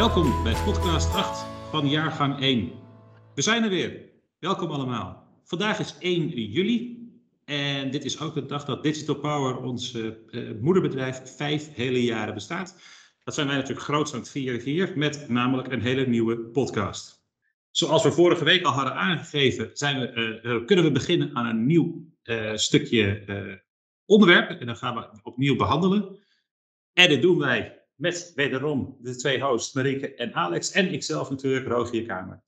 Welkom bij podcast 8 van jaargang 1. We zijn er weer. Welkom allemaal. Vandaag is 1 juli en dit is ook de dag dat Digital Power, ons uh, moederbedrijf, vijf hele jaren bestaat. Dat zijn wij natuurlijk groot aan het vieren hier met namelijk een hele nieuwe podcast. Zoals we vorige week al hadden aangegeven, zijn we, uh, kunnen we beginnen aan een nieuw stukje onderwerp. En dan gaan we opnieuw behandelen. En dit doen wij met wederom de twee hosts, Marieke en Alex. En ikzelf natuurlijk, Rogier Kamer.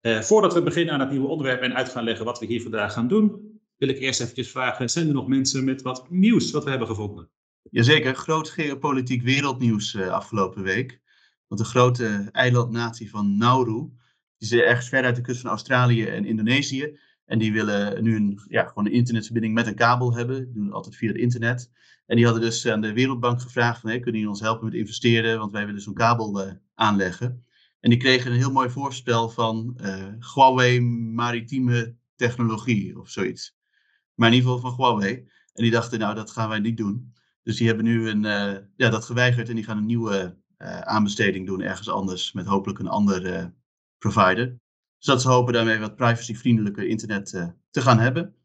Uh, voordat we beginnen aan het nieuwe onderwerp en uit gaan leggen wat we hier vandaag gaan doen, wil ik eerst eventjes vragen, zijn er nog mensen met wat nieuws wat we hebben gevonden? Jazeker, groot geopolitiek wereldnieuws uh, afgelopen week. Want de grote eilandnatie van Nauru, die zit ergens ver uit de kust van Australië en Indonesië. En die willen nu een, ja, gewoon een internetverbinding met een kabel hebben. Die doen altijd via het internet. En die hadden dus aan de Wereldbank gevraagd van, kunnen jullie ons helpen met investeren? Want wij willen zo'n kabel uh, aanleggen. En die kregen een heel mooi voorspel van uh, Huawei maritieme technologie of zoiets. Maar in ieder geval van Huawei. En die dachten, nou, dat gaan wij niet doen. Dus die hebben nu een, uh, ja, dat geweigerd en die gaan een nieuwe aanbesteding doen ergens anders. Met hopelijk een andere provider. Dus dat ze hopen daarmee wat privacyvriendelijker internet te gaan hebben.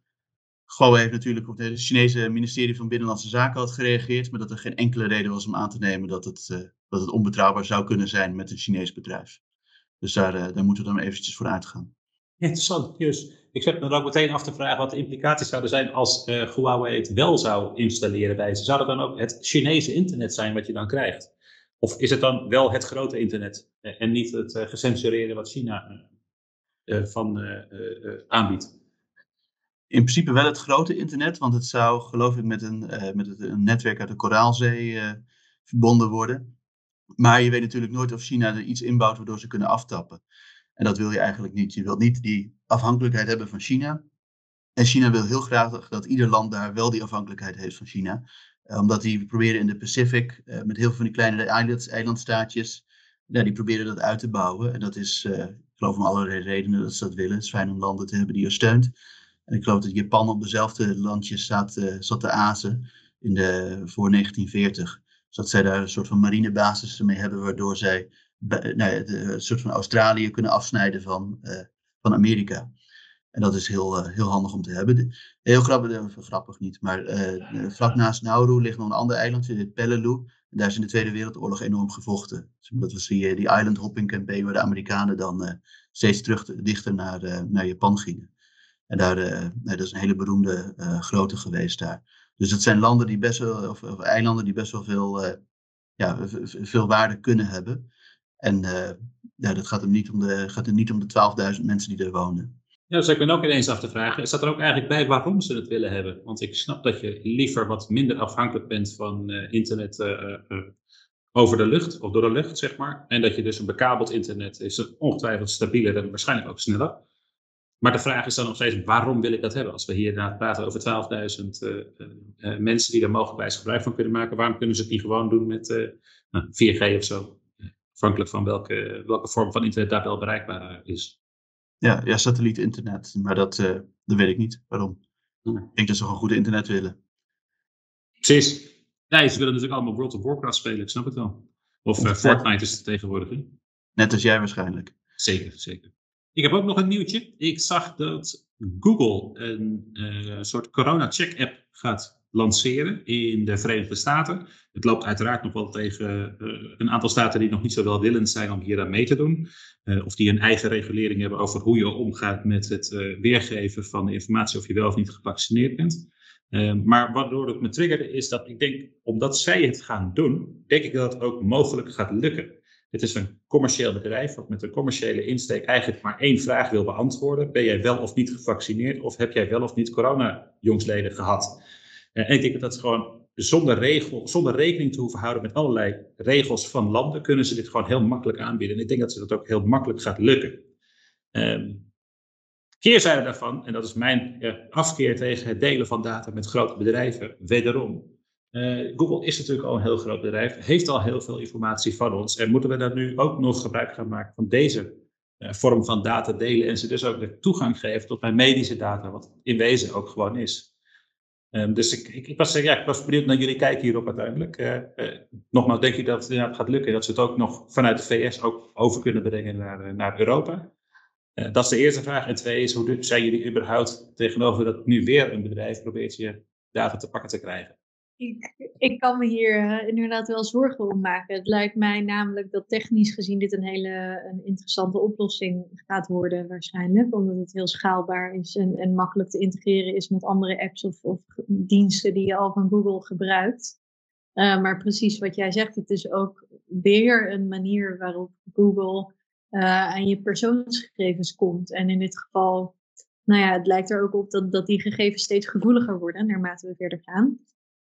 Huawei heeft natuurlijk op het Chinese ministerie van Binnenlandse Zaken had gereageerd, maar dat er geen enkele reden was om aan te nemen dat het, uh, dat het onbetrouwbaar zou kunnen zijn met een Chinees bedrijf. Dus daar, uh, daar moeten we dan eventjes voor uitgaan. Interessant. Dus ik zet me dan ook meteen af te vragen wat de implicaties zouden zijn als uh, Huawei het wel zou installeren bij ze. Zou dat dan ook het Chinese internet zijn wat je dan krijgt? Of is het dan wel het grote internet en niet het gecensureerde wat China van aanbiedt? In principe wel het grote internet, want het zou, geloof ik, met een, uh, met een netwerk uit de Koraalzee uh, verbonden worden. Maar je weet natuurlijk nooit of China er iets inbouwt waardoor ze kunnen aftappen. En dat wil je eigenlijk niet. Je wilt niet die afhankelijkheid hebben van China. En China wil heel graag dat ieder land daar wel die afhankelijkheid heeft van China. Uh, omdat die proberen in de Pacific, met heel veel van die kleine eiland, eilandstaatjes, ja, die proberen dat uit te bouwen. En dat is, ik geloof om allerlei redenen dat ze dat willen. Het is fijn om landen te hebben die je steunt. En ik geloof dat Japan op dezelfde landjes zat, uh, zat te azen in de, voor 1940. Dus dat zij daar een soort van marinebasis mee hebben, waardoor zij nou ja, de, een soort van Australië kunnen afsnijden van, uh, van Amerika. En dat is heel, uh, heel handig om te hebben. Heel grappig, grappig niet, maar vlak naast Nauru ligt nog een ander eiland, het Peleliu. En daar is in de Tweede Wereldoorlog enorm gevochten. Dus dat was die, die island hopping campaign waar de Amerikanen dan steeds terug dichter naar, naar Japan gingen. En daar, uh, dat is een hele beroemde uh, grote geweest daar. Dus het zijn landen die best wel, of, eilanden die best wel veel, uh, ja, veel waarde kunnen hebben. En ja, dat gaat hem niet om de, gaat hem niet om de 12.000 mensen die er wonen. Ja, dus ik ben ook ineens af te vragen, staat er ook eigenlijk bij waarom ze het willen hebben? Want ik snap dat je liever wat minder afhankelijk bent van internet over de lucht, of door de lucht, zeg maar. En dat je dus een bekabeld internet is ongetwijfeld stabieler en waarschijnlijk ook sneller. Maar de vraag is dan nog steeds, waarom wil ik dat hebben? Als we hier praten over 12.000 uh, uh, mensen die daar mogelijkwijs gebruik van kunnen maken, waarom kunnen ze het niet gewoon doen met uh, nou, 4G of zo? Afhankelijk van welke, welke vorm van internet daar wel bereikbaar is. Ja, ja satelliet-internet, maar dat, dat weet ik niet. Waarom? Ik denk dat ze gewoon goede internet willen. Precies. Nee, ze willen natuurlijk allemaal World of Warcraft spelen, ik snap het wel. Of Fortnite is het tegenwoordig. Net als jij waarschijnlijk. Zeker, zeker. Ik heb ook nog een nieuwtje. Ik zag dat Google een uh, soort corona-check-app gaat lanceren in de Verenigde Staten. Het loopt uiteraard nog wel tegen uh, een aantal staten die nog niet zo welwillend zijn om hier aan mee te doen. Uh, of die een eigen regulering hebben over hoe je omgaat met het weergeven van informatie of je wel of niet gevaccineerd bent. maar waardoor het me triggerde is dat ik denk, omdat zij het gaan doen, denk ik dat het ook mogelijk gaat lukken. Het is een commercieel bedrijf wat met een commerciële insteek eigenlijk maar één vraag wil beantwoorden. Ben jij wel of niet gevaccineerd of heb jij wel of niet corona-jongsleden gehad? Eh, en ik denk dat dat gewoon zonder, regel, zonder rekening te hoeven houden met allerlei regels van landen, kunnen ze dit gewoon heel makkelijk aanbieden. En ik denk dat ze dat ook heel makkelijk gaat lukken. Um, keerzijde daarvan, en dat is mijn uh, afkeer tegen het delen van data met grote bedrijven, wederom. Uh, Google is natuurlijk al een heel groot bedrijf, heeft al heel veel informatie van ons. En moeten we daar nu ook nog gebruik gaan maken van deze uh, vorm van data delen en ze dus ook de toegang geven tot mijn medische data, wat in wezen ook gewoon is. Ehm, dus ik, ik, ik, was, ja, ik was benieuwd naar jullie kijken hierop uiteindelijk. Nogmaals, denk je dat het inderdaad gaat lukken? Dat ze het ook nog vanuit de VS ook over kunnen brengen naar, naar Europa? dat is de eerste vraag. En twee is, hoe zijn jullie überhaupt tegenover dat nu weer een bedrijf probeert je data te pakken te krijgen? Ik, ik kan me hier uh, inderdaad wel zorgen om maken. Het lijkt mij namelijk dat technisch gezien dit een hele een interessante oplossing gaat worden waarschijnlijk. Omdat het heel schaalbaar is en, en makkelijk te integreren is met andere apps of, of diensten die je al van Google gebruikt. Uh, maar precies wat jij zegt, het is ook weer een manier waarop Google uh, aan je persoonsgegevens komt. En in dit geval, nou ja, het lijkt er ook op dat, dat die gegevens steeds gevoeliger worden naarmate we verder gaan.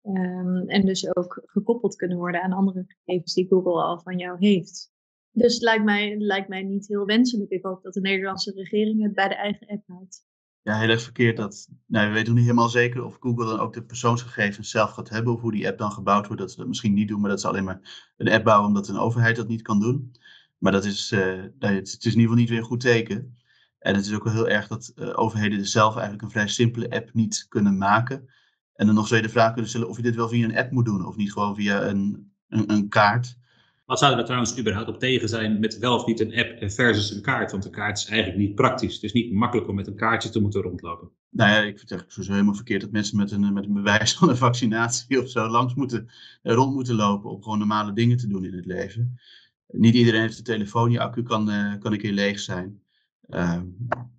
Um, en dus ook gekoppeld kunnen worden aan andere gegevens die Google al van jou heeft. Dus het lijkt mij, lijkt mij niet heel wenselijk. Ik hoop dat de Nederlandse regering het bij de eigen app houdt. Ja, heel erg verkeerd. Dat, nou, we weten niet helemaal zeker of Google dan ook de persoonsgegevens zelf gaat hebben. Of hoe die app dan gebouwd wordt. Dat ze dat misschien niet doen, maar dat ze alleen maar een app bouwen omdat een overheid dat niet kan doen. Maar dat is, uh, het, is in ieder geval niet weer een goed teken. En het is ook wel heel erg dat uh, overheden dus zelf eigenlijk een vrij simpele app niet kunnen maken. En dan nog zo de vraag kunnen stellen of je dit wel via een app moet doen of niet gewoon via een, een, een kaart. Wat zouden we trouwens überhaupt op tegen zijn met wel of niet een app versus een kaart? Want een kaart is eigenlijk niet praktisch. Het is niet makkelijk om met een kaartje te moeten rondlopen. Nou ja, ik vind het eigenlijk sowieso helemaal verkeerd dat mensen met een, met een bewijs van een vaccinatie of zo langs moeten, eh, rond moeten lopen om gewoon normale dingen te doen in het leven. Niet iedereen heeft een telefoon, je accu kan, uh, kan een keer leeg zijn. Ehm,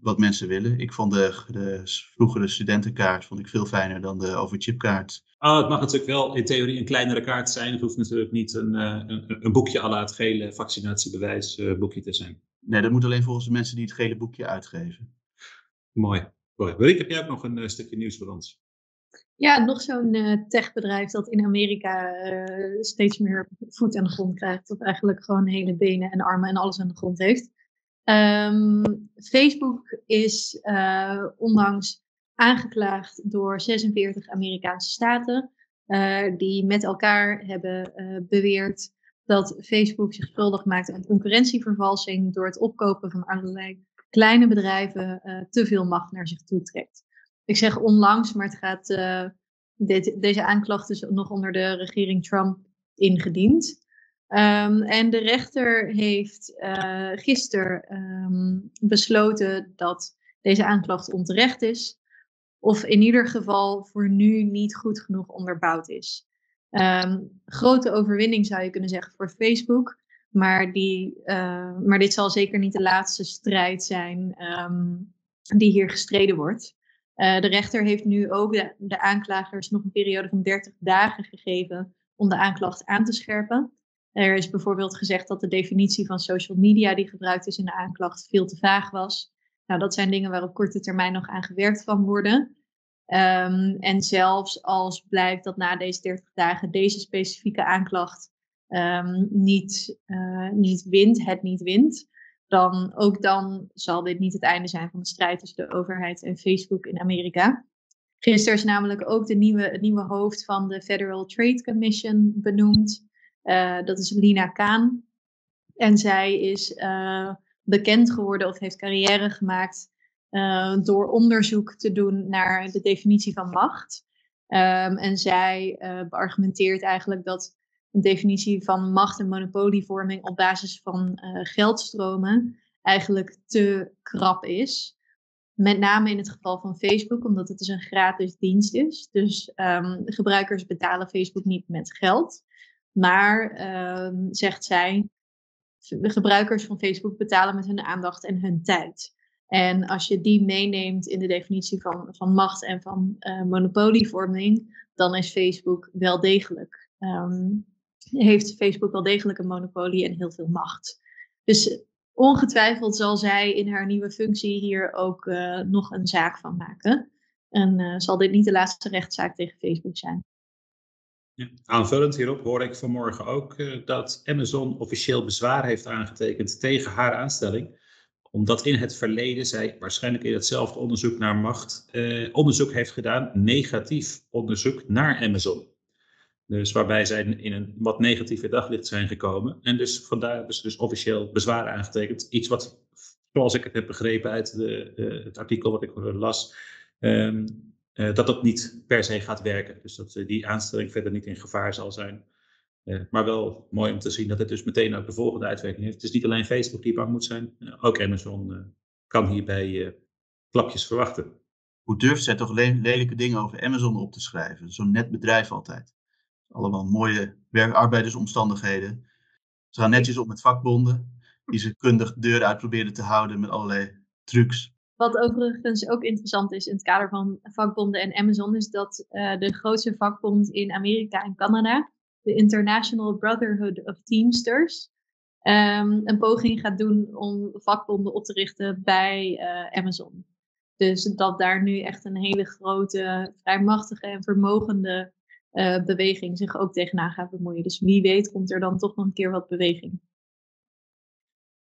wat mensen willen. Ik vond de, de vroegere studentenkaart vond ik veel fijner dan de overchipkaart. Oh, het mag natuurlijk wel in theorie een kleinere kaart zijn. Het hoeft natuurlijk niet een, uh, een, een, boekje à la het gele vaccinatiebewijs uh, boekje te zijn. Nee, dat moet alleen volgens de mensen die het gele boekje uitgeven. Mooi. Mooi. Rick, heb jij ook nog een uh, stukje nieuws voor ons? Ja, nog zo'n techbedrijf dat in Amerika steeds meer voet aan de grond krijgt. Of eigenlijk gewoon hele benen en armen en alles aan de grond heeft. Um, Facebook is uh, onlangs aangeklaagd door 46 Amerikaanse staten, uh, die met elkaar hebben uh, beweerd dat Facebook zich schuldig maakt aan concurrentievervalsing door het opkopen van allerlei kleine bedrijven te veel macht naar zich toe trekt. Ik zeg onlangs, maar het gaat, dit, deze aanklacht is nog onder de regering Trump ingediend. Um, en de rechter heeft uh, gisteren um, besloten dat deze aanklacht onterecht is. Of in ieder geval voor nu niet goed genoeg onderbouwd is. Um, grote overwinning zou je kunnen zeggen voor Facebook. Maar, die, uh, maar dit zal zeker niet de laatste strijd zijn die hier gestreden wordt. Uh, de rechter heeft nu ook de aanklagers nog een periode van 30 dagen gegeven om de aanklacht aan te scherpen. Er is bijvoorbeeld gezegd dat de definitie van social media die gebruikt is in de aanklacht veel te vaag was. Nou, dat zijn dingen waar op korte termijn nog aan gewerkt kan worden. Um, en zelfs als blijkt dat na deze 30 dagen deze specifieke aanklacht um, niet, uh, niet wint, het niet wint, dan ook dan zal dit niet het einde zijn van de strijd tussen de overheid en Facebook in Amerika. Gisteren is namelijk ook de nieuwe, het nieuwe hoofd van de Federal Trade Commission benoemd. Uh, dat is Lina Kaan. En zij is uh, bekend geworden of heeft carrière gemaakt uh, door onderzoek te doen naar de definitie van macht. Um, en zij beargumenteert eigenlijk dat een definitie van macht en monopolievorming op basis van geldstromen eigenlijk te krap is. Met name in het geval van Facebook, omdat het dus een gratis dienst is. Dus um, gebruikers betalen Facebook niet met geld. Maar, uh, zegt zij, de gebruikers van Facebook betalen met hun aandacht en hun tijd. En als je die meeneemt in de definitie van, van macht en van uh, monopolievorming, dan is Facebook wel degelijk. Um, heeft Facebook wel degelijk een monopolie en heel veel macht. Dus ongetwijfeld zal zij in haar nieuwe functie hier ook uh, nog een zaak van maken. En zal dit niet de laatste rechtszaak tegen Facebook zijn. Aanvullend hierop hoor ik vanmorgen ook uh, dat Amazon officieel bezwaar heeft aangetekend tegen haar aanstelling. Omdat in het verleden zij waarschijnlijk in hetzelfde onderzoek naar macht uh, onderzoek heeft gedaan, negatief onderzoek naar Amazon. Dus waarbij zij in een wat negatieve daglicht zijn gekomen. En dus vandaar hebben ze dus officieel bezwaar aangetekend. Iets wat, zoals ik het heb begrepen uit de, uh, het artikel wat ik las, um, dat dat niet per se gaat werken. Dus dat die aanstelling verder niet in gevaar zal zijn. maar wel mooi om te zien dat het dus meteen ook de volgende uitwerking heeft. Het is niet alleen Facebook die bang moet zijn, ook Amazon kan hierbij klapjes verwachten. Hoe durft zij toch lelijke dingen over Amazon op te schrijven? Zo'n net bedrijf altijd. Allemaal mooie werkarbeidersomstandigheden. Ze gaan netjes op met vakbonden, die ze kundig de deur uit proberen te houden met allerlei trucs. Wat overigens ook interessant is in het kader van vakbonden en Amazon, is dat uh, de grootste vakbond in Amerika en Canada, de International Brotherhood of Teamsters, um, een poging gaat doen om vakbonden op te richten bij uh, Amazon. Dus dat daar nu echt een hele grote, vrij machtige en vermogende uh, beweging zich ook tegenaan gaat bemoeien. Dus wie weet komt er dan toch nog een keer wat beweging.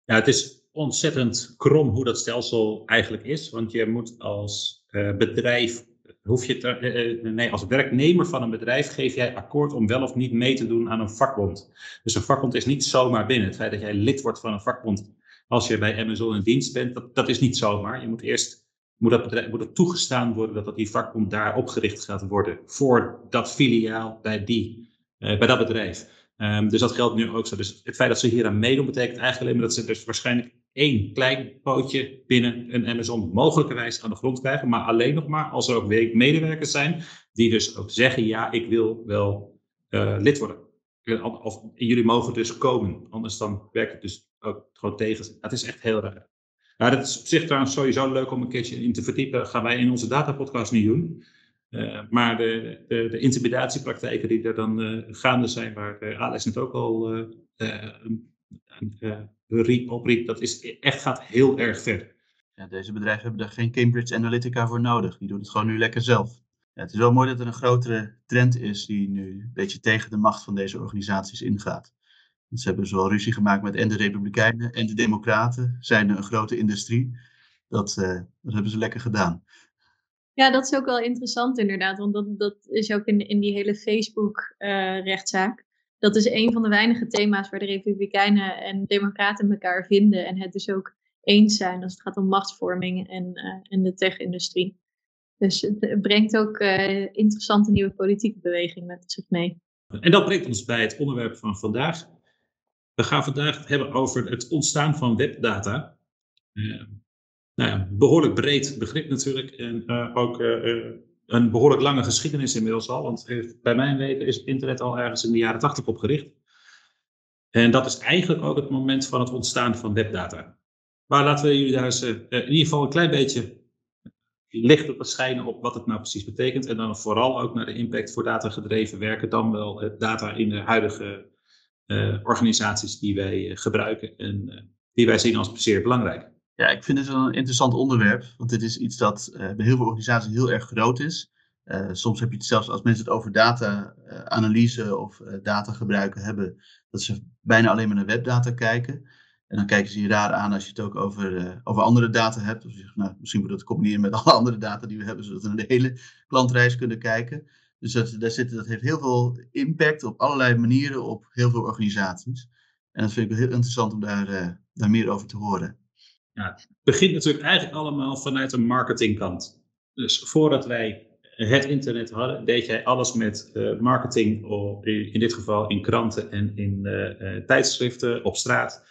Ja, het is ontzettend krom hoe dat stelsel eigenlijk is. Want je moet als uh, bedrijf, hoef je te, uh, nee, als werknemer van een bedrijf geef jij akkoord om wel of niet mee te doen aan een vakbond. Dus een vakbond is niet zomaar binnen. Het feit dat jij lid wordt van een vakbond als je bij Amazon in dienst bent, dat, dat is niet zomaar. Je moet eerst moet, dat bedrijf, moet het toegestaan worden dat, dat die vakbond daar opgericht gaat worden voor dat filiaal bij, die, bij dat bedrijf. Um, dus dat geldt nu ook zo. Dus het feit dat ze hier aan meedoen betekent eigenlijk alleen maar dat ze dus waarschijnlijk één klein pootje binnen een Amazon mogelijkerwijs aan de grond krijgen. Maar alleen nog maar als er ook medewerkers zijn die dus ook zeggen, ja, ik wil wel uh, lid worden. Of jullie mogen dus komen. Anders dan werkt het dus ook gewoon tegen. Dat is echt heel raar. Ja, dat is op zich trouwens sowieso leuk om een keertje in te verdiepen. Gaan wij in onze datapodcast niet doen. Uh, maar de, de, de, intimidatiepraktijken die er dan gaande zijn, waar Alex het ook al opriep, dat is, echt gaat heel erg ver. Ja, deze bedrijven hebben daar geen Cambridge Analytica voor nodig. Die doen het gewoon nu lekker zelf. Ja, het is wel mooi dat er een grotere trend is die nu een beetje tegen de macht van deze organisaties ingaat. Ze hebben zowel ruzie gemaakt met en de Republikeinen en de Democraten, zijn een grote industrie. Dat, uh, dat hebben ze lekker gedaan. Ja, dat is ook wel interessant inderdaad, want dat, dat is ook in, in die hele Facebook-rechtszaak. Uh, dat is een van de weinige thema's waar de Republikeinen en Democraten elkaar vinden en het dus ook eens zijn als het gaat om machtsvorming en, en de tech-industrie. Dus het brengt ook uh, interessante nieuwe politieke beweging met zich mee. En dat brengt ons bij het onderwerp van vandaag. We gaan vandaag het hebben over het ontstaan van webdata. Uh, nou ja, behoorlijk breed begrip natuurlijk. En ook een behoorlijk lange geschiedenis inmiddels al. Want bij mijn weten is het internet al ergens in de jaren 80 opgericht. En dat is eigenlijk ook het moment van het ontstaan van webdata. Maar laten we jullie daar eens in ieder geval een klein beetje licht op schijnen op wat het nou precies betekent. En dan vooral ook naar de impact voor datagedreven werken, dan wel data in de huidige organisaties die wij gebruiken en die wij zien als zeer belangrijk. Ja, ik vind wel een interessant onderwerp, want dit is iets dat bij heel veel organisaties heel erg groot is. soms heb je het zelfs als mensen het over data-analyse of data gebruiken hebben, dat ze bijna alleen maar naar webdata kijken. En dan kijken ze je raar aan als je het ook over, over andere data hebt. Of je zegt, nou, misschien moet dat combineren met alle andere data die we hebben, zodat we naar de hele klantreis kunnen kijken. Dus dat, daar zit, dat heeft heel veel impact op allerlei manieren op heel veel organisaties. En dat vind ik wel heel interessant om daar, daar meer over te horen. Het begint natuurlijk eigenlijk allemaal vanuit een marketingkant. Dus voordat wij het internet hadden, deed jij alles met uh, marketing, op, in dit geval in kranten en in uh, tijdschriften, op straat,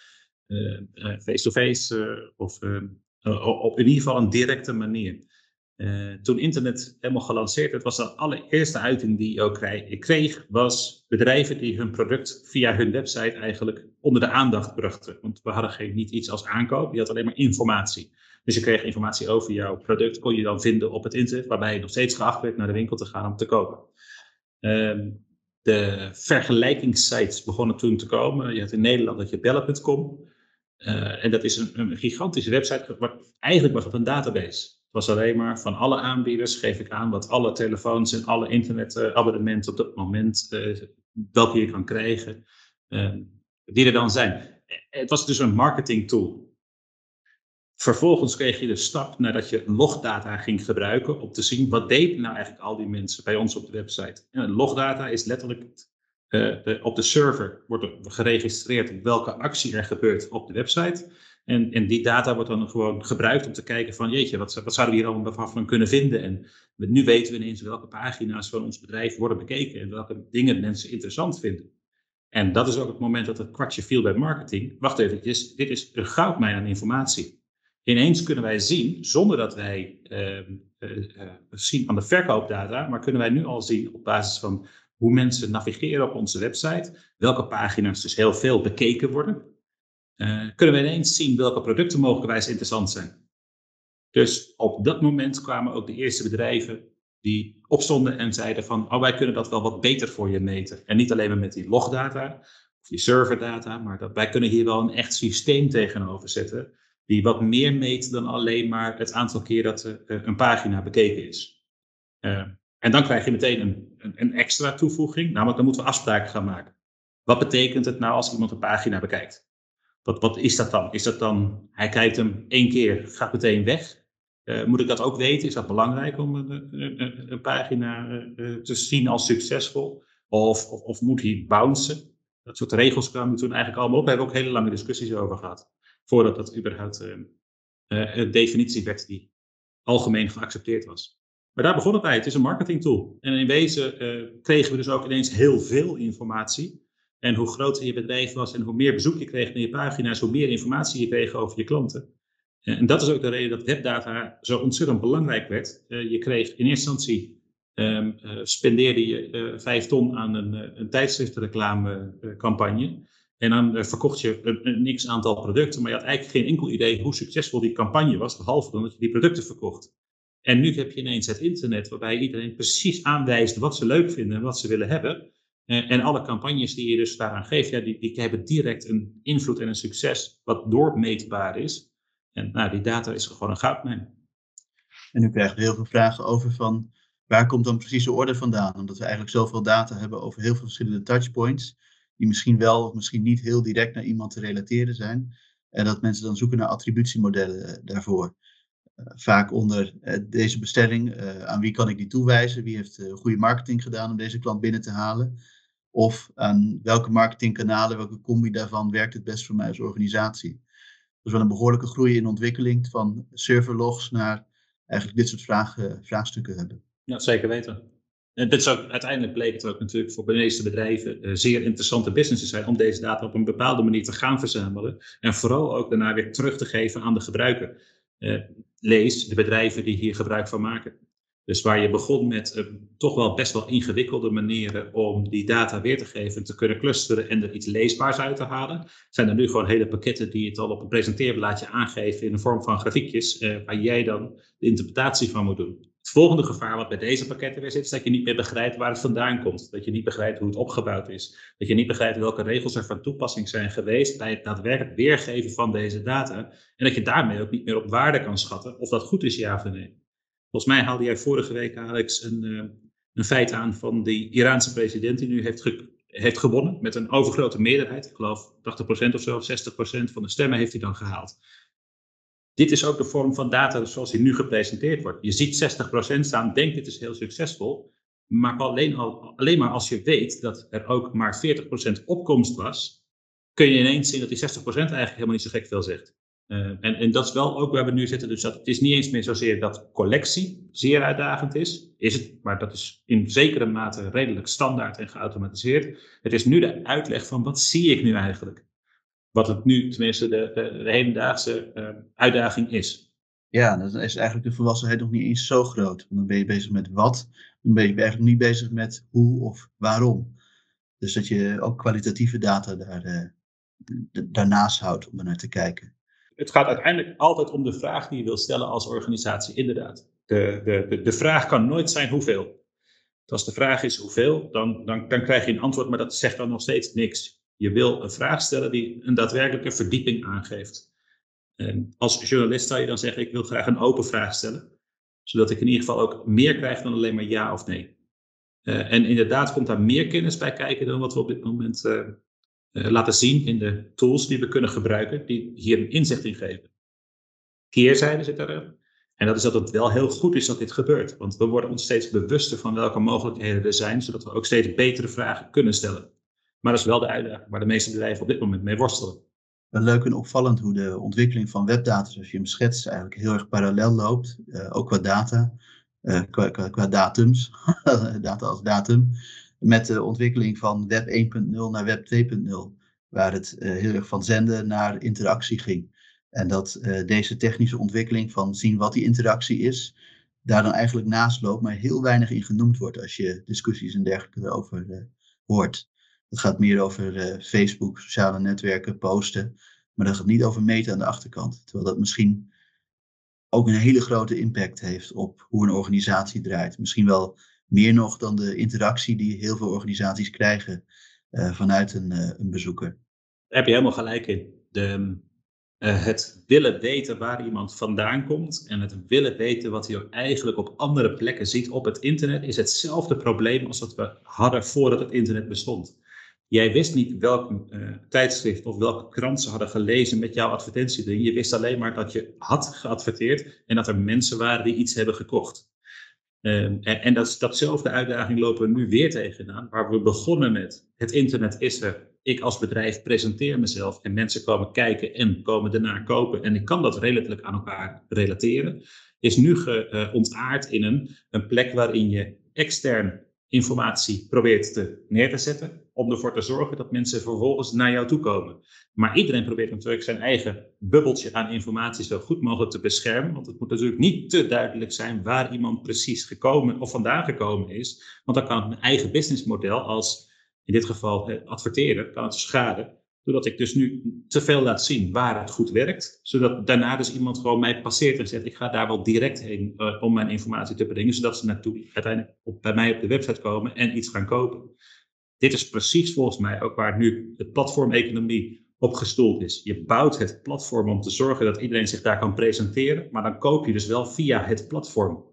face-to-face, -face, of op in ieder geval een directe manier. Uh, toen internet helemaal gelanceerd werd, was de allereerste uiting die je kreeg, was bedrijven die hun product via hun website eigenlijk onder de aandacht brachten. Want we hadden geen, niet iets als aankoop, je had alleen maar informatie. Dus je kreeg informatie over jouw product, kon je dan vinden op het internet, waarbij je nog steeds geacht werd naar de winkel te gaan om te kopen. Uh, de vergelijkingssites begonnen toen te komen. Je had in Nederland dat je bellen.com. Uh, en dat is een, een gigantische website, maar eigenlijk was het een database was alleen maar van alle aanbieders geef ik aan wat alle telefoons en alle internetabonnementen op dat moment, uh, welke je kan krijgen, uh, die er dan zijn. Het was dus een marketing tool. Vervolgens kreeg je de stap nadat je logdata ging gebruiken om te zien wat deden nou eigenlijk al die mensen bij ons op de website. En logdata is letterlijk de, op de server wordt er geregistreerd welke actie er gebeurt op de website. En, en die data wordt dan gewoon gebruikt om te kijken van jeetje, wat, wat zouden we hier allemaal van kunnen vinden? En nu weten we ineens welke pagina's van ons bedrijf worden bekeken en welke dingen mensen interessant vinden. En dat is ook het moment dat het kwartje viel bij marketing. Wacht even, dit is een goudmijn aan informatie. Ineens kunnen wij zien, zonder dat wij uh, uh, zien aan de verkoopdata, maar kunnen wij nu al zien op basis van hoe mensen navigeren op onze website, welke pagina's dus heel veel bekeken worden, uh, kunnen we ineens zien welke producten mogelijkwijs interessant zijn. Dus op dat moment kwamen ook de eerste bedrijven die opstonden en zeiden van, oh wij kunnen dat wel wat beter voor je meten. En niet alleen maar met die logdata of die serverdata, maar dat wij kunnen hier wel een echt systeem tegenover zetten die wat meer meet dan alleen maar het aantal keer dat uh, een pagina bekeken is. Uh, en dan krijg je meteen een, een, een, extra toevoeging, namelijk dan moeten we afspraken gaan maken. Wat betekent het nou als iemand een pagina bekijkt? Wat, wat is dat dan? Is dat dan, hij kijkt hem één keer, gaat meteen weg? Uh, moet ik dat ook weten? Is dat belangrijk om een, een, pagina uh, te zien als succesvol? Of, of, of, moet hij bouncen? Dat soort regels kwamen toen eigenlijk allemaal op. Daar hebben we ook hele lange discussies over gehad. Voordat dat überhaupt uh, een definitie werd die algemeen geaccepteerd was. Maar daar begon het bij. Het is een marketing tool. En in wezen kregen we dus ook ineens heel veel informatie. En hoe groter je bedrijf was en hoe meer bezoek je kreeg naar je pagina's, hoe meer informatie je kreeg over je klanten. En dat is ook de reden dat webdata zo ontzettend belangrijk werd. Uh, je kreeg in eerste instantie, um, spendeerde je vijf ton aan een, een tijdschriftenreclamecampagne. en dan verkocht je een, een x aantal producten, maar je had eigenlijk geen enkel idee hoe succesvol die campagne was, behalve dan dat je die producten verkocht. En nu heb je ineens het internet, waarbij iedereen precies aanwijst wat ze leuk vinden en wat ze willen hebben. En alle campagnes die je dus daaraan geeft, ja, die, die hebben direct een invloed en een succes wat doormeetbaar is. En nou, die data is gewoon een goudmijn. En nu krijgen we heel veel vragen over van waar komt dan precies de orde vandaan? Omdat we eigenlijk zoveel data hebben over heel veel verschillende touchpoints, die misschien wel of misschien niet heel direct naar iemand te relateren zijn. En dat mensen dan zoeken naar attributiemodellen eh, daarvoor. Uh, vaak onder deze bestelling, aan wie kan ik die toewijzen? Wie heeft goede marketing gedaan om deze klant binnen te halen? Of aan welke marketingkanalen, welke combi daarvan werkt het best voor mij als organisatie? Dus wel een behoorlijke groei in ontwikkeling van serverlogs naar eigenlijk dit soort vragen, vraagstukken hebben. Ja, zeker weten. En dit ook, uiteindelijk bleek het ook natuurlijk voor de meeste bedrijven uh, zeer interessante businesses zijn om deze data op een bepaalde manier te gaan verzamelen. En vooral ook daarna weer terug te geven aan de gebruiker. Uh, lees de bedrijven die hier gebruik van maken. Dus waar je begon met uh, toch wel best wel ingewikkelde manieren om die data weer te geven, te kunnen clusteren en er iets leesbaars uit te halen, zijn er nu gewoon hele pakketten die het al op een presenteerblaadje aangeven in de vorm van grafiekjes, uh, waar jij dan de interpretatie van moet doen. Het volgende gevaar wat bij deze pakketten weer zit, is dat je niet meer begrijpt waar het vandaan komt. Dat je niet begrijpt hoe het opgebouwd is. Dat je niet begrijpt welke regels er van toepassing zijn geweest bij het daadwerkelijk weergeven van deze data. En dat je daarmee ook niet meer op waarde kan schatten of dat goed is, ja of nee. Volgens mij haalde jij vorige week, Alex, een, uh, een feit aan van die Iraanse president die nu heeft, heeft gewonnen met een overgrote meerderheid. Ik geloof 80% of zo, 60% van de stemmen heeft hij dan gehaald. Dit is ook de vorm van data zoals die nu gepresenteerd wordt. Je ziet 60% staan, denkt dit is heel succesvol. Maar alleen, al, alleen maar als je weet dat er ook maar 40% opkomst was, kun je ineens zien dat die 60% eigenlijk helemaal niet zo gek veel zegt. Uh, en, dat is wel ook waar we nu zitten. Dus dat, het is niet eens meer zozeer dat collectie zeer uitdagend is. Is het, maar dat is in zekere mate redelijk standaard en geautomatiseerd. Het is nu de uitleg van wat zie ik nu eigenlijk? Wat het nu tenminste de, de, de hedendaagse uh, uitdaging is. Ja, dan is eigenlijk de volwassenheid nog niet eens zo groot. Want dan ben je bezig met wat, dan ben je eigenlijk niet bezig met hoe of waarom. Dus dat je ook kwalitatieve data daar, uh, daarnaast houdt om er naar te kijken het gaat uiteindelijk altijd om de vraag die je wil stellen als organisatie, inderdaad. De, de, de, vraag kan nooit zijn hoeveel. Als de vraag is hoeveel, dan, dan, dan krijg je een antwoord, maar dat zegt dan nog steeds niks. Je wil een vraag stellen die een daadwerkelijke verdieping aangeeft. Als journalist zou je dan zeggen, ik wil graag een open vraag stellen. Zodat ik in ieder geval ook meer krijg dan alleen maar ja of nee. Uh, en inderdaad komt daar meer kennis bij kijken dan wat we op dit moment uh, laten zien in de tools die we kunnen gebruiken, die hier een inzicht in geven. Keerzijde zit erin. En dat is dat het wel heel goed is dat dit gebeurt. Want we worden ons steeds bewuster van welke mogelijkheden er zijn, zodat we ook steeds betere vragen kunnen stellen. Maar dat is wel de uitdaging waar de meeste bedrijven op dit moment mee worstelen. leuk en opvallend hoe de ontwikkeling van webdata, zoals je hem schetst, eigenlijk heel erg parallel loopt. ook qua data, qua, qua, qua, datums, data als datum, met de ontwikkeling van Web 1.0 naar Web 2.0, waar het heel erg van zenden naar interactie ging. En dat deze technische ontwikkeling van zien wat die interactie is, daar dan eigenlijk naast loopt, maar heel weinig in genoemd wordt als je discussies en dergelijke erover uh, hoort. Het gaat meer over Facebook, sociale netwerken, posten, maar dat gaat niet over meten aan de achterkant. Terwijl dat misschien ook een hele grote impact heeft op hoe een organisatie draait. Misschien wel meer nog dan de interactie die heel veel organisaties krijgen uh, vanuit een, een bezoeker. Daar heb je helemaal gelijk in. De, uh, het willen weten waar iemand vandaan komt en het willen weten wat hij ook eigenlijk op andere plekken ziet op het internet, is hetzelfde probleem als wat we hadden voordat het internet bestond. Jij wist niet welk tijdschrift of welke krant ze hadden gelezen met jouw advertentieding. Je wist alleen maar dat je had geadverteerd en dat er mensen waren die iets hebben gekocht. Um, en, en dat, datzelfde uitdaging lopen we nu weer tegenaan, waar we begonnen met het internet is er, ik als bedrijf presenteer mezelf en mensen komen kijken en komen daarna kopen. En ik kan dat redelijk aan elkaar relateren, is nu ge, ontaard in een, een plek waarin je extern informatie probeert te neer te zetten om ervoor te zorgen dat mensen vervolgens naar jou toe komen. Maar iedereen probeert natuurlijk zijn eigen bubbeltje aan informatie zo goed mogelijk te beschermen, want het moet natuurlijk niet te duidelijk zijn waar iemand precies gekomen of vandaan gekomen is, want dan kan een eigen businessmodel als in dit geval eh, adverteren, kan het schaden. Doordat ik dus nu te veel laat zien waar het goed werkt. Zodat daarna dus iemand gewoon mij passeert en zegt: Ik ga daar wel direct heen uh, om mijn informatie te brengen. Zodat ze naartoe uiteindelijk op, bij mij op de website komen en iets gaan kopen. Dit is precies volgens mij ook waar nu de platformeconomie op gestoeld is. Je bouwt het platform om te zorgen dat iedereen zich daar kan presenteren. Maar dan koop je dus wel via het platform.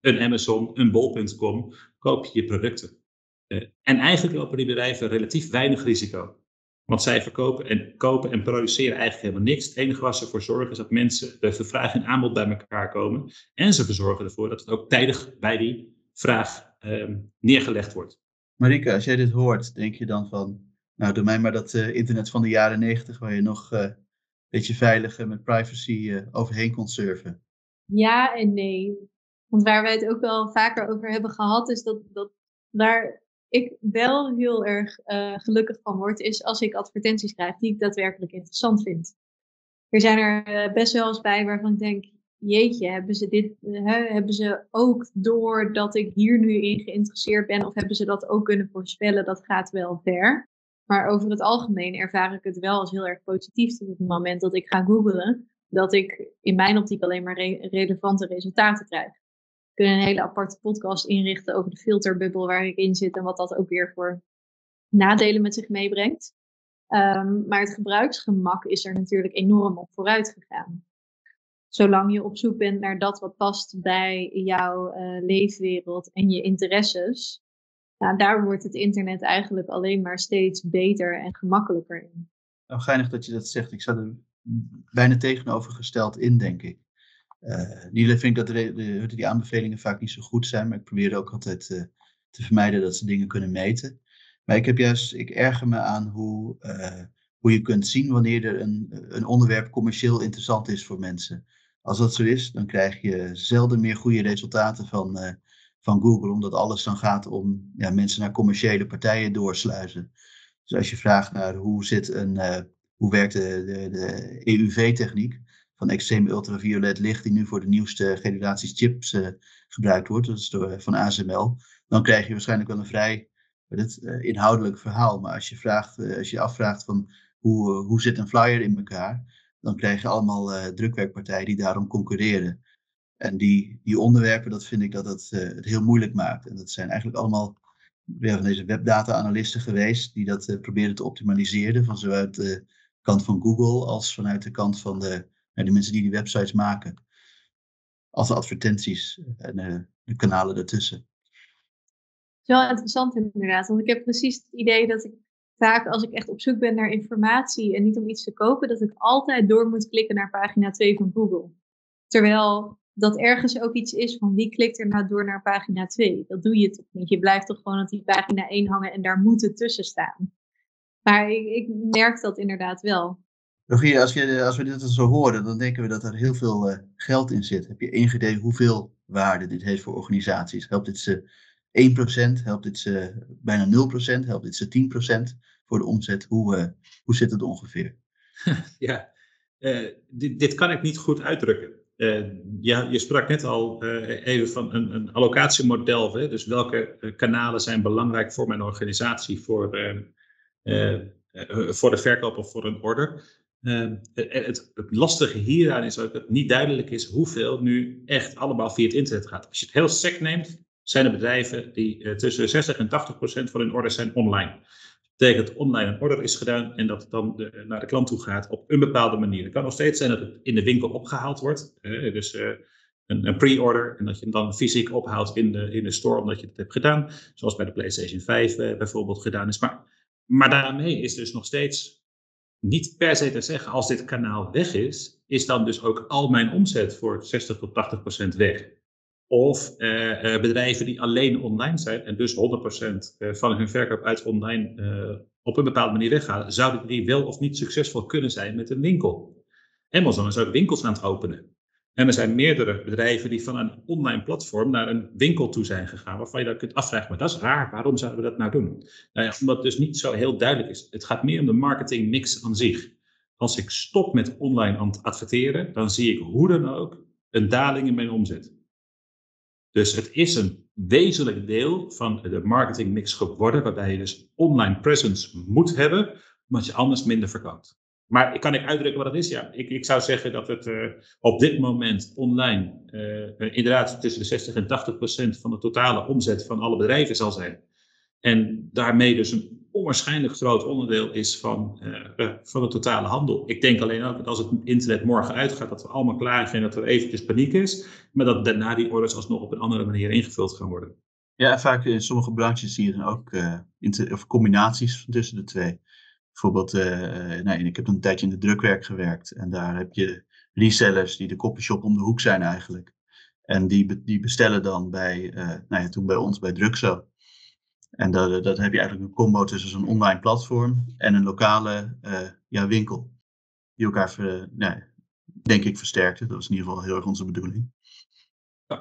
Een Amazon, een bol.com, koop je je producten. Eh, en eigenlijk lopen die bedrijven relatief weinig risico. Want zij verkopen en kopen en produceren eigenlijk helemaal niks. Het enige waar ze voor zorgen is dat mensen de vraag en aanbod bij elkaar komen. En ze verzorgen ervoor dat het ook tijdig bij die vraag ehm, neergelegd wordt. Marika, als jij dit hoort, denk je dan van, nou doe mij maar dat uh, internet van de jaren negentig waar je nog een beetje veilig met privacy overheen kon surfen? Ja en nee. Want waar wij het ook wel vaker over hebben gehad, is dat, dat daar ik wel heel erg gelukkig van word, is als ik advertenties krijg die ik daadwerkelijk interessant vind. Er zijn er best wel eens bij waarvan ik denk, jeetje, hebben ze dit, uh, hebben ze ook door dat ik hier nu in geïnteresseerd ben, of hebben ze dat ook kunnen voorspellen? Dat gaat wel ver. Maar over het algemeen ervaar ik het wel als heel erg positief op het moment dat ik ga googlen, dat ik in mijn optiek alleen maar re relevante resultaten krijg kunnen een hele aparte podcast inrichten over de filterbubbel waar ik in zit en wat dat ook weer voor nadelen met zich meebrengt. Um, maar het gebruiksgemak is er natuurlijk enorm op vooruit gegaan. Zolang je op zoek bent naar dat wat past bij jouw uh, leefwereld en je interesses, daar wordt het internet eigenlijk alleen maar steeds beter en gemakkelijker in. Nou, geinig dat je dat zegt. Ik zat er bijna tegenovergesteld in, denk ik. Uh, niet vind ik dat de, de, die aanbevelingen vaak niet zo goed zijn, maar ik probeer ook altijd uh, te vermijden dat ze dingen kunnen meten. Maar ik heb juist, ik erger me aan hoe, hoe je kunt zien wanneer er een, een onderwerp commercieel interessant is voor mensen. Als dat zo is, dan krijg je zelden meer goede resultaten van, van Google, omdat alles dan gaat om ja, mensen naar commerciële partijen doorsluizen. Dus als je vraagt naar hoe zit een, hoe werkt de, de, de EUV-techniek, van extreem ultraviolet licht, die nu voor de nieuwste generaties chips uh, gebruikt wordt, dat is door, van ASML, dan krijg je waarschijnlijk wel een vrij uh, inhoudelijk verhaal. Maar als je, vraagt, als je afvraagt van hoe, hoe zit een flyer in elkaar, dan krijg je allemaal drukwerkpartijen die daarom concurreren. En die, die onderwerpen, dat vind ik dat het, het heel moeilijk maakt. En dat zijn eigenlijk allemaal weer van deze webdata-analisten geweest, die dat proberen te optimaliseren, van zowel de kant van Google als vanuit de kant van de de mensen die die websites maken. Als de advertenties en uh, de kanalen ertussen. Het is wel interessant inderdaad, want ik heb precies het idee dat ik vaak als ik echt op zoek ben naar informatie en niet om iets te kopen, dat ik altijd door moet klikken naar pagina 2 van Google. Terwijl dat ergens ook iets is van wie klikt er nou door naar pagina 2. Dat doe je toch niet. Je blijft toch gewoon op die pagina 1 hangen en daar moet het tussen staan. Maar ik, merk dat inderdaad wel Rogier, als, als we dit zo horen, dan denken we dat er heel veel uh, geld in zit. Heb je enig idee hoeveel waarde dit heeft voor organisaties? Helpt dit ze 1%? Helpt dit ze bijna 0%? Helpt dit ze 10% voor de omzet? Hoe, uh, hoe zit het ongeveer? ja, uh, dit, dit, kan ik niet goed uitdrukken. ja, je sprak net al even van een, een allocatiemodel. Hè? Dus welke kanalen zijn belangrijk voor mijn organisatie voor, voor de verkoop of voor een order? Het, het, lastige hieraan is ook dat het niet duidelijk is hoeveel nu echt allemaal via het internet gaat. Als je het heel sec neemt, zijn er bedrijven die tussen 60 en 80 procent van hun orders zijn online. Betekent dat online een order is gedaan en dat het dan naar de klant toe gaat op een bepaalde manier. Het kan nog steeds zijn dat het in de winkel opgehaald wordt. Dus een, een pre-order en dat je hem dan fysiek ophaalt in de, in de store omdat je het hebt gedaan. Zoals bij de PlayStation 5 bijvoorbeeld gedaan is. Maar, maar daarmee is dus nog steeds niet per se te zeggen, als dit kanaal weg is, is dan dus ook al mijn omzet voor 60 tot 80 procent weg. Of uh, bedrijven die alleen online zijn en dus 100% eh, van hun verkoop uit online op een bepaalde manier weghalen, zouden die wel of niet succesvol kunnen zijn met een winkel. Amazon is ook winkels aan het openen. En er zijn meerdere bedrijven die van een online platform naar een winkel toe zijn gegaan, waarvan je dan kunt afvragen, maar dat is raar, waarom zouden we dat nou doen? Nou ja, omdat het dus niet zo heel duidelijk is. Het gaat meer om de marketingmix aan zich. Als ik stop met online adverteren, dan zie ik hoe dan ook een daling in mijn omzet. Dus het is een wezenlijk deel van de marketingmix geworden, waarbij je dus online presence moet hebben, omdat je anders minder verkoopt. Maar kan ik uitdrukken wat dat is? Ja, ik, ik zou zeggen dat het uh, op dit moment online uh, inderdaad tussen de 60 en 80 procent van de totale omzet van alle bedrijven zal zijn. En daarmee dus een onwaarschijnlijk groot onderdeel is van, uh, van de totale handel. Ik denk alleen ook dat als het internet morgen uitgaat, dat we allemaal klaar zijn, dat er eventjes paniek is, maar dat daarna die orders alsnog op een andere manier ingevuld gaan worden. Ja, vaak in sommige branches zie je dan ook of combinaties tussen de twee. Bijvoorbeeld, uh, ik heb een tijdje in de drukwerk gewerkt. En daar heb je resellers die de copyshop om de hoek zijn eigenlijk. En die, die bestellen dan bij, nou ja, toen bij ons bij Drukzo. En dat, dat heb je eigenlijk een combo tussen zo'n online platform en een lokale uh, ja, winkel. Die elkaar, nou, denk ik, versterkte. Dat was in ieder geval heel erg onze bedoeling.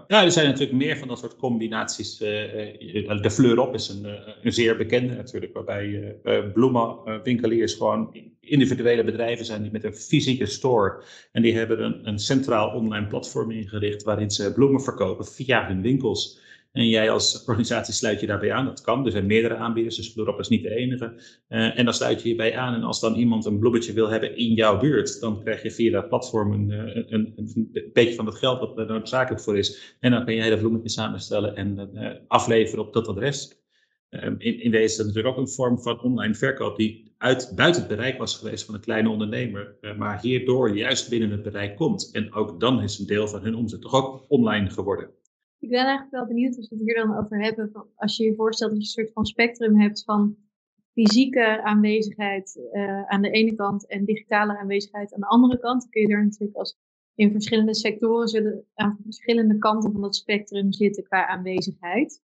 Ja, er zijn natuurlijk meer van dat soort combinaties. De Fleur op is een, een zeer bekende natuurlijk, waarbij bloemenwinkeliers gewoon individuele bedrijven zijn die met een fysieke store. En die hebben een, een centraal online platform ingericht waarin ze bloemen verkopen via hun winkels. En jij als organisatie sluit je daarbij aan. Dat kan. Er zijn meerdere aanbieders, dus Bloerop is niet de enige. Uh, en dan sluit je je bij aan. En als dan iemand een bloemetje wil hebben in jouw buurt, dan krijg je via dat platform een, een, een, een beetje van het geld wat er noodzakelijk voor is. En dan kun je hele bloemetje samenstellen en uh, afleveren op dat adres. Uh, in, in deze is natuurlijk ook een vorm van online verkoop die uit, buiten het bereik was geweest van een kleine ondernemer, maar hierdoor juist binnen het bereik komt. En ook dan is een deel van hun omzet toch ook online geworden. Ik ben eigenlijk wel benieuwd als we hier dan over hebben. Van als je je voorstelt dat je een soort van spectrum hebt van fysieke aanwezigheid uh, aan de ene kant en digitale aanwezigheid aan de andere kant. Dan kun je er natuurlijk als in verschillende sectoren zullen aan verschillende kanten van dat spectrum zitten qua aanwezigheid.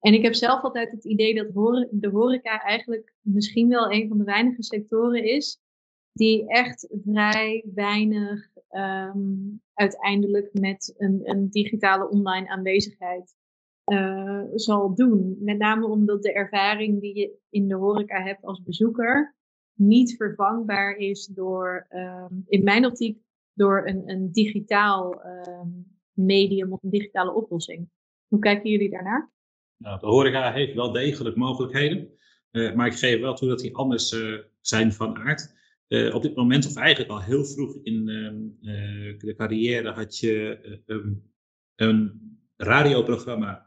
En ik heb zelf altijd het idee dat de horeca eigenlijk misschien wel een van de weinige sectoren is die echt vrij weinig um, uiteindelijk met een, een, digitale online aanwezigheid uh, zal doen. Met name omdat de ervaring die je in de horeca hebt als bezoeker niet vervangbaar is door, um, in mijn optiek, door een, een digitaal um, medium of een digitale oplossing. Hoe kijken jullie daarnaar? Nou, de horeca heeft wel degelijk mogelijkheden. Uh, maar ik geef wel toe dat die anders uh, zijn van aard. Uh, op dit moment, of eigenlijk al heel vroeg in uh, de carrière, had je um, een radioprogramma.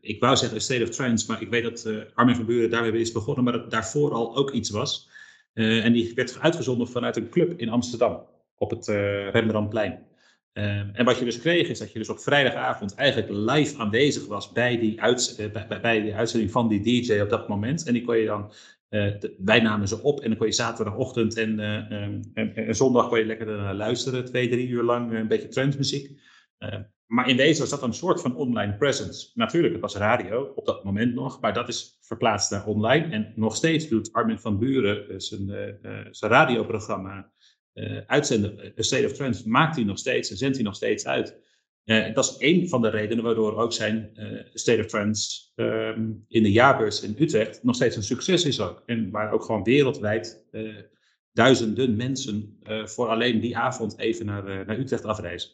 ik wou zeggen State of Trance, maar ik weet dat Armin van Buren daarmee is begonnen, maar dat daarvoor al ook iets was. en die werd uitgezonden vanuit een club in Amsterdam, op het Rembrandtplein. En wat je dus kreeg is dat je dus op vrijdagavond eigenlijk live aanwezig was bij die, bij, bij, die uitzending van die DJ op dat moment. En die kon je dan uh, wij namen ze op en dan kon je zaterdagochtend en, uh, en, en, zondag kon je lekker naar luisteren, twee, drie uur lang, een beetje trendsmuziek. maar in deze was dat een soort van online presence. Natuurlijk, het was radio op dat moment nog, maar dat is verplaatst naar online. En nog steeds doet Armin van Buren zijn, zijn radioprogramma uitzenden. A State of Trends maakt hij nog steeds en zendt hij nog steeds uit. Uh, dat is één van de redenen waardoor ook zijn uh, State of Trends ehm, in de jaarbeurs in Utrecht nog steeds een succes is ook. En waar ook gewoon wereldwijd uh, duizenden mensen voor alleen die avond even naar, naar Utrecht afreizen.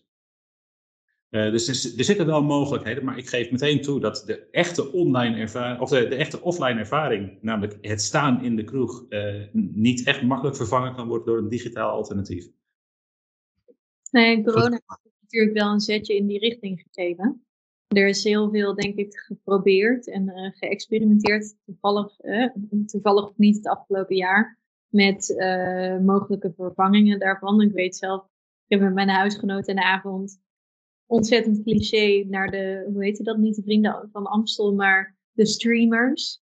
dus er, er, zitten wel mogelijkheden, maar ik geef meteen toe dat de echte online ervaring, of de, de, echte offline ervaring, namelijk het staan in de kroeg, niet echt makkelijk vervangen kan worden door een digitaal alternatief. Nee, corona natuurlijk wel een zetje in die richting gegeven. Er is heel veel, denk ik, geprobeerd en uh, geëxperimenteerd, toevallig, uh, toevallig of niet het afgelopen jaar, met uh, mogelijke vervangingen daarvan. Ik weet zelf, ik heb met mijn huisgenoot in de avond ontzettend cliché naar de, hoe heet dat, niet de vrienden van Amstel, maar de streamers.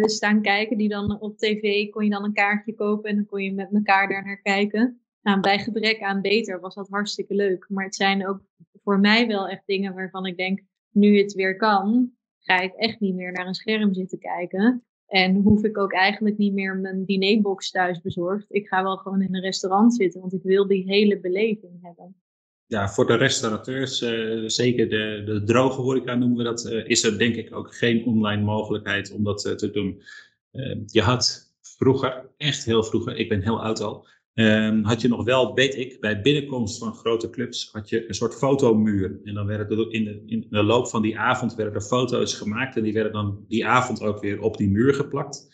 staan kijken die dan op tv kon je dan een kaartje kopen en dan kon je met elkaar daar naar kijken. Nou, bij gebrek aan beter was dat hartstikke leuk. Maar het zijn ook voor mij wel echt dingen waarvan ik denk, nu het weer kan, ga ik echt niet meer naar een scherm zitten kijken. En hoef ik ook eigenlijk niet meer mijn dinerbox thuis bezorgd. Ik ga wel gewoon in een restaurant zitten, want ik wil die hele beleving hebben. Ja, voor de restaurateurs, uh, zeker de, de droge horeca noemen we dat, uh, is er denk ik ook geen online mogelijkheid om dat uh, te doen. je had vroeger, echt heel vroeger, ik ben heel oud al, Um, had je nog wel, weet ik, bij binnenkomst van grote clubs had je een soort fotomuur. En dan werden er in de, in de loop van die avond werden er foto's gemaakt en die werden dan die avond ook weer op die muur geplakt.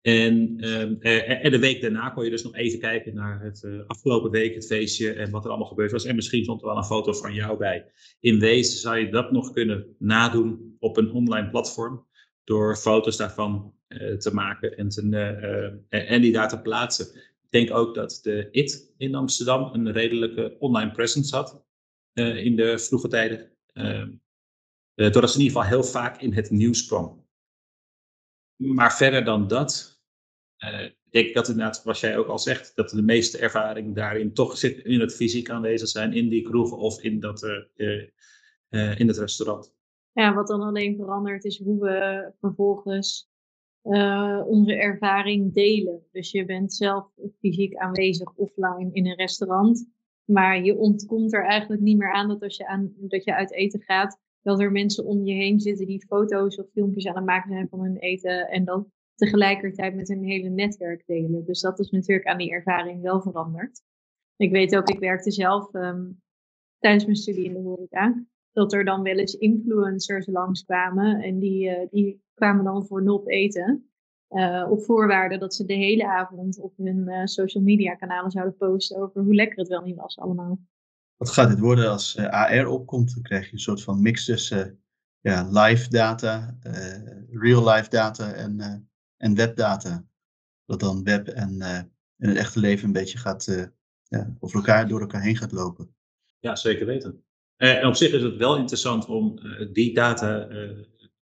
En, um, en de week daarna kon je dus nog even kijken naar het uh, afgelopen week, het feestje en wat er allemaal gebeurd was. En misschien stond er wel een foto van jou bij. In wezen zou je dat nog kunnen nadoen op een online platform door foto's daarvan te maken en, en die daar te plaatsen. Denk ook dat de IT in Amsterdam een redelijke online presence had uh, in de vroege tijden. Uh, doordat ze in ieder geval heel vaak in het nieuws kwam. Maar verder dan dat, uh, denk ik dat inderdaad, wat jij ook al zegt, dat de meeste ervaring daarin toch zit in het fysiek aanwezig zijn, in die kroeg of in, dat, in het restaurant. Ja, wat dan alleen verandert is hoe we vervolgens uh, onze ervaring delen. Dus je bent zelf fysiek aanwezig offline in een restaurant. Maar je ontkomt er eigenlijk niet meer aan dat als je, aan, dat je uit eten gaat, dat er mensen om je heen zitten die foto's of filmpjes aan het maken zijn van hun eten. En dan tegelijkertijd met hun hele netwerk delen. Dus dat is natuurlijk aan die ervaring wel veranderd. Ik weet ook, ik werkte zelf um, tijdens mijn studie in de horeca dat er dan wel eens influencers langskwamen. En die, uh, die kwamen dan voor nop eten. Uh, op voorwaarde dat ze de hele avond op hun uh, social media kanalen zouden posten over hoe lekker het wel niet was allemaal. Wat gaat dit worden als AR opkomt? Dan krijg je een soort van mix tussen ja, live data, real life data en, en webdata. Dat dan web en in het echte leven een beetje gaat, ja, over elkaar, door elkaar heen gaat lopen. Ja, zeker weten. Uh, en op zich is het wel interessant om uh, die data uh,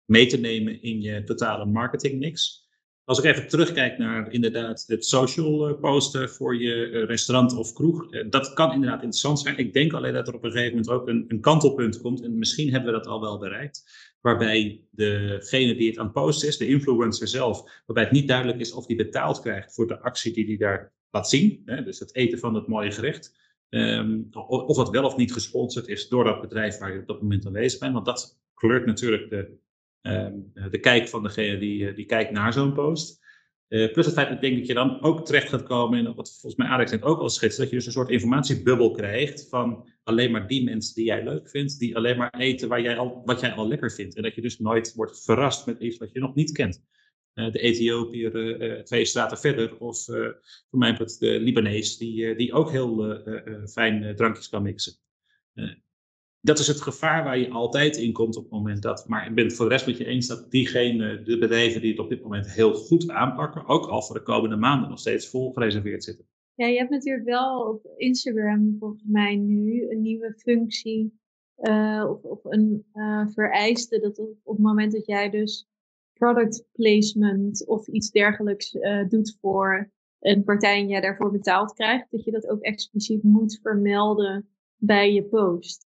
mee te nemen in je totale marketingmix. Als ik even terugkijk naar inderdaad het social posten voor je restaurant of kroeg, dat kan inderdaad interessant zijn. Ik denk alleen dat er op een gegeven moment ook een, een kantelpunt komt, en misschien hebben we dat al wel bereikt, waarbij degene die het aan het posten is, de influencer zelf, waarbij het niet duidelijk is of die betaald krijgt voor de actie die hij daar laat zien, hè, dus het eten van het mooie gerecht. Um, of dat wel of niet gesponsord is door dat bedrijf waar je op dat moment aanwezig bent. Want dat kleurt natuurlijk de, um, de kijk van degene die, eh, die kijkt naar zo'n post. Uh, plus het feit dat, denk dat je dan ook terecht gaat komen in wat volgens mij Alex net ook al schetst, dat je dus een soort informatiebubbel krijgt van alleen maar die mensen die jij leuk vindt, die alleen maar eten waar jij al, wat jij al lekker vindt. En dat je dus nooit wordt verrast met iets wat je nog niet kent. Eh, de Ethiopiër eh, twee straten verder. Of eh, voor mij de Libanees, die, die ook heel fijn drankjes kan mixen. dat is het gevaar waar je altijd in komt op het moment dat. Maar ik ben het voor de rest met je eens dat diegene, de bedrijven die het op dit moment heel goed aanpakken, ook al voor de komende maanden nog steeds vol gereserveerd zitten. Ja, je hebt natuurlijk wel op Instagram volgens mij nu een nieuwe functie. of, of een vereiste dat op het moment dat jij dus product placement of iets dergelijks uh, doet voor een partij en jij daarvoor betaald krijgt, dat je dat ook expliciet moet vermelden bij je post.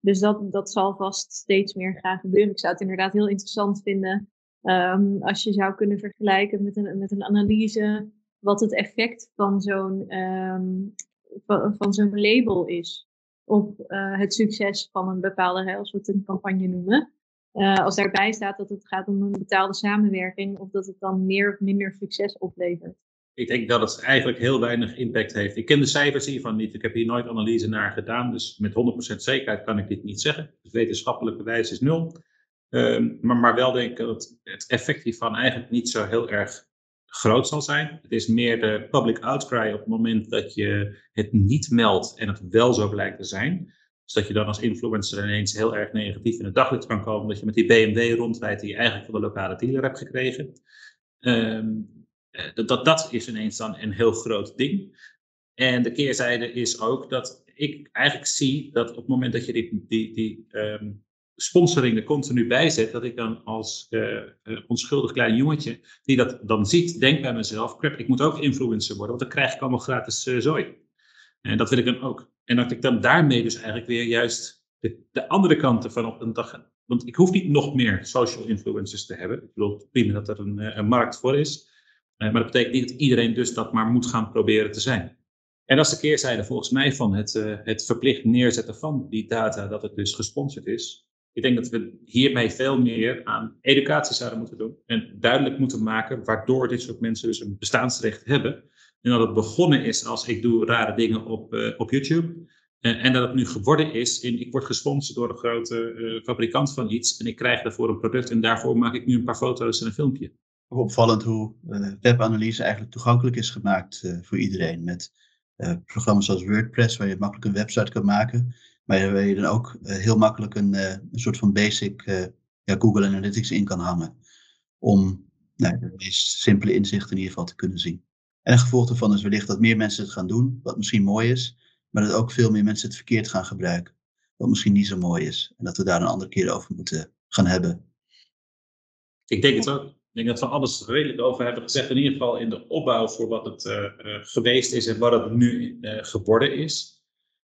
Dus dat, dat zal vast steeds meer gaan gebeuren. Ik zou het inderdaad heel interessant vinden ehm, als je zou kunnen vergelijken met een, met een analyse wat het effect van zo'n um, van, zo'n label is op uh, het succes van een bepaalde, hè, als we het een campagne noemen. Uh, als daarbij staat dat het gaat om een betaalde samenwerking, of dat het dan meer of minder succes oplevert. Ik denk dat het eigenlijk heel weinig impact heeft. Ik ken de cijfers hiervan niet. Ik heb hier nooit analyse naar gedaan. Dus met 100% zekerheid kan ik dit niet zeggen. Het wetenschappelijke bewijs is nul. Um, maar, maar wel denk ik dat het effect hiervan eigenlijk niet zo heel erg groot zal zijn. Het is meer de public outcry op het moment dat je het niet meldt en het wel zo blijkt te zijn. Dus dat je dan als influencer ineens heel erg negatief in het daglicht kan komen. Dat je met die BMW rondrijdt die je eigenlijk van de lokale dealer hebt gekregen. Um, dat, dat, dat is ineens dan een heel groot ding. En de keerzijde is ook dat ik eigenlijk zie dat op het moment dat je die, die, um, sponsoring er continu bij zet, dat ik dan als uh, uh, onschuldig klein jongetje die dat dan ziet, denk bij mezelf, crap, ik moet ook influencer worden, want dan krijg ik allemaal gratis zooi. En dat wil ik dan ook. En dat ik dan daarmee dus eigenlijk weer juist de, de andere kanten van op een dag. Want ik hoef niet nog meer social influencers te hebben. Ik bedoel prima dat er een, een markt voor is. maar dat betekent niet dat iedereen dus dat maar moet gaan proberen te zijn. En is de keerzijde volgens mij van het, het verplicht neerzetten van die data, dat het dus gesponsord is. Ik denk dat we hiermee veel meer aan educatie zouden moeten doen. En duidelijk moeten maken waardoor dit soort mensen dus een bestaansrecht hebben. En dat het begonnen is als ik doe rare dingen op, uh, op YouTube. Uh, en dat het nu geworden is in ik word gesponsord door een grote uh, fabrikant van iets. En ik krijg daarvoor een product en daarvoor maak ik nu een paar foto's en een filmpje. Opvallend hoe webanalyse eigenlijk toegankelijk is gemaakt voor iedereen. Met programma's zoals WordPress, waar je makkelijk een website kan maken. Maar waar je dan ook heel makkelijk een, een, soort van basic ja, Google Analytics in kan hangen. Om nou, de meest simpele inzichten in ieder geval te kunnen zien. En een gevolg daarvan is wellicht dat meer mensen het gaan doen, wat misschien mooi is. Maar dat ook veel meer mensen het verkeerd gaan gebruiken. Wat misschien niet zo mooi is. En dat we daar een andere keer over moeten gaan hebben. Ik denk het ook. Ik denk dat we alles redelijk over hebben gezegd. In ieder geval in de opbouw voor wat het geweest is en wat het nu geworden is.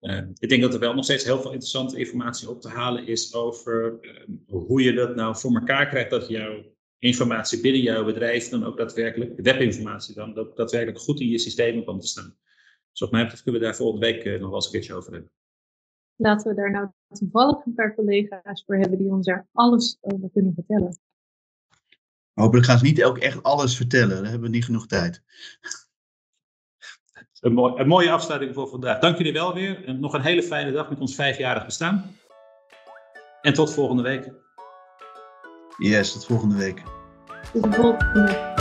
Uh, ik denk dat er wel nog steeds heel veel interessante informatie op te halen is over uh, hoe je dat nou voor elkaar krijgt dat jouw informatie binnen jouw bedrijf dan ook daadwerkelijk, webinformatie dan, dat daadwerkelijk goed in je systemen komt te staan. Dus wat mij betreft kunnen we daar volgende week uh, nog wel eens een keertje over hebben. Laten we daar nou toevallig een paar collega's voor hebben die ons daar alles over kunnen vertellen. Hopelijk gaan ze niet ook echt alles vertellen, dan hebben we niet genoeg tijd. Een, mooi, een, mooie afsluiting voor vandaag. Dank jullie wel weer. En nog een hele fijne dag met ons vijfjarig bestaan. En tot volgende week. Yes, tot volgende week. Tot de volgende.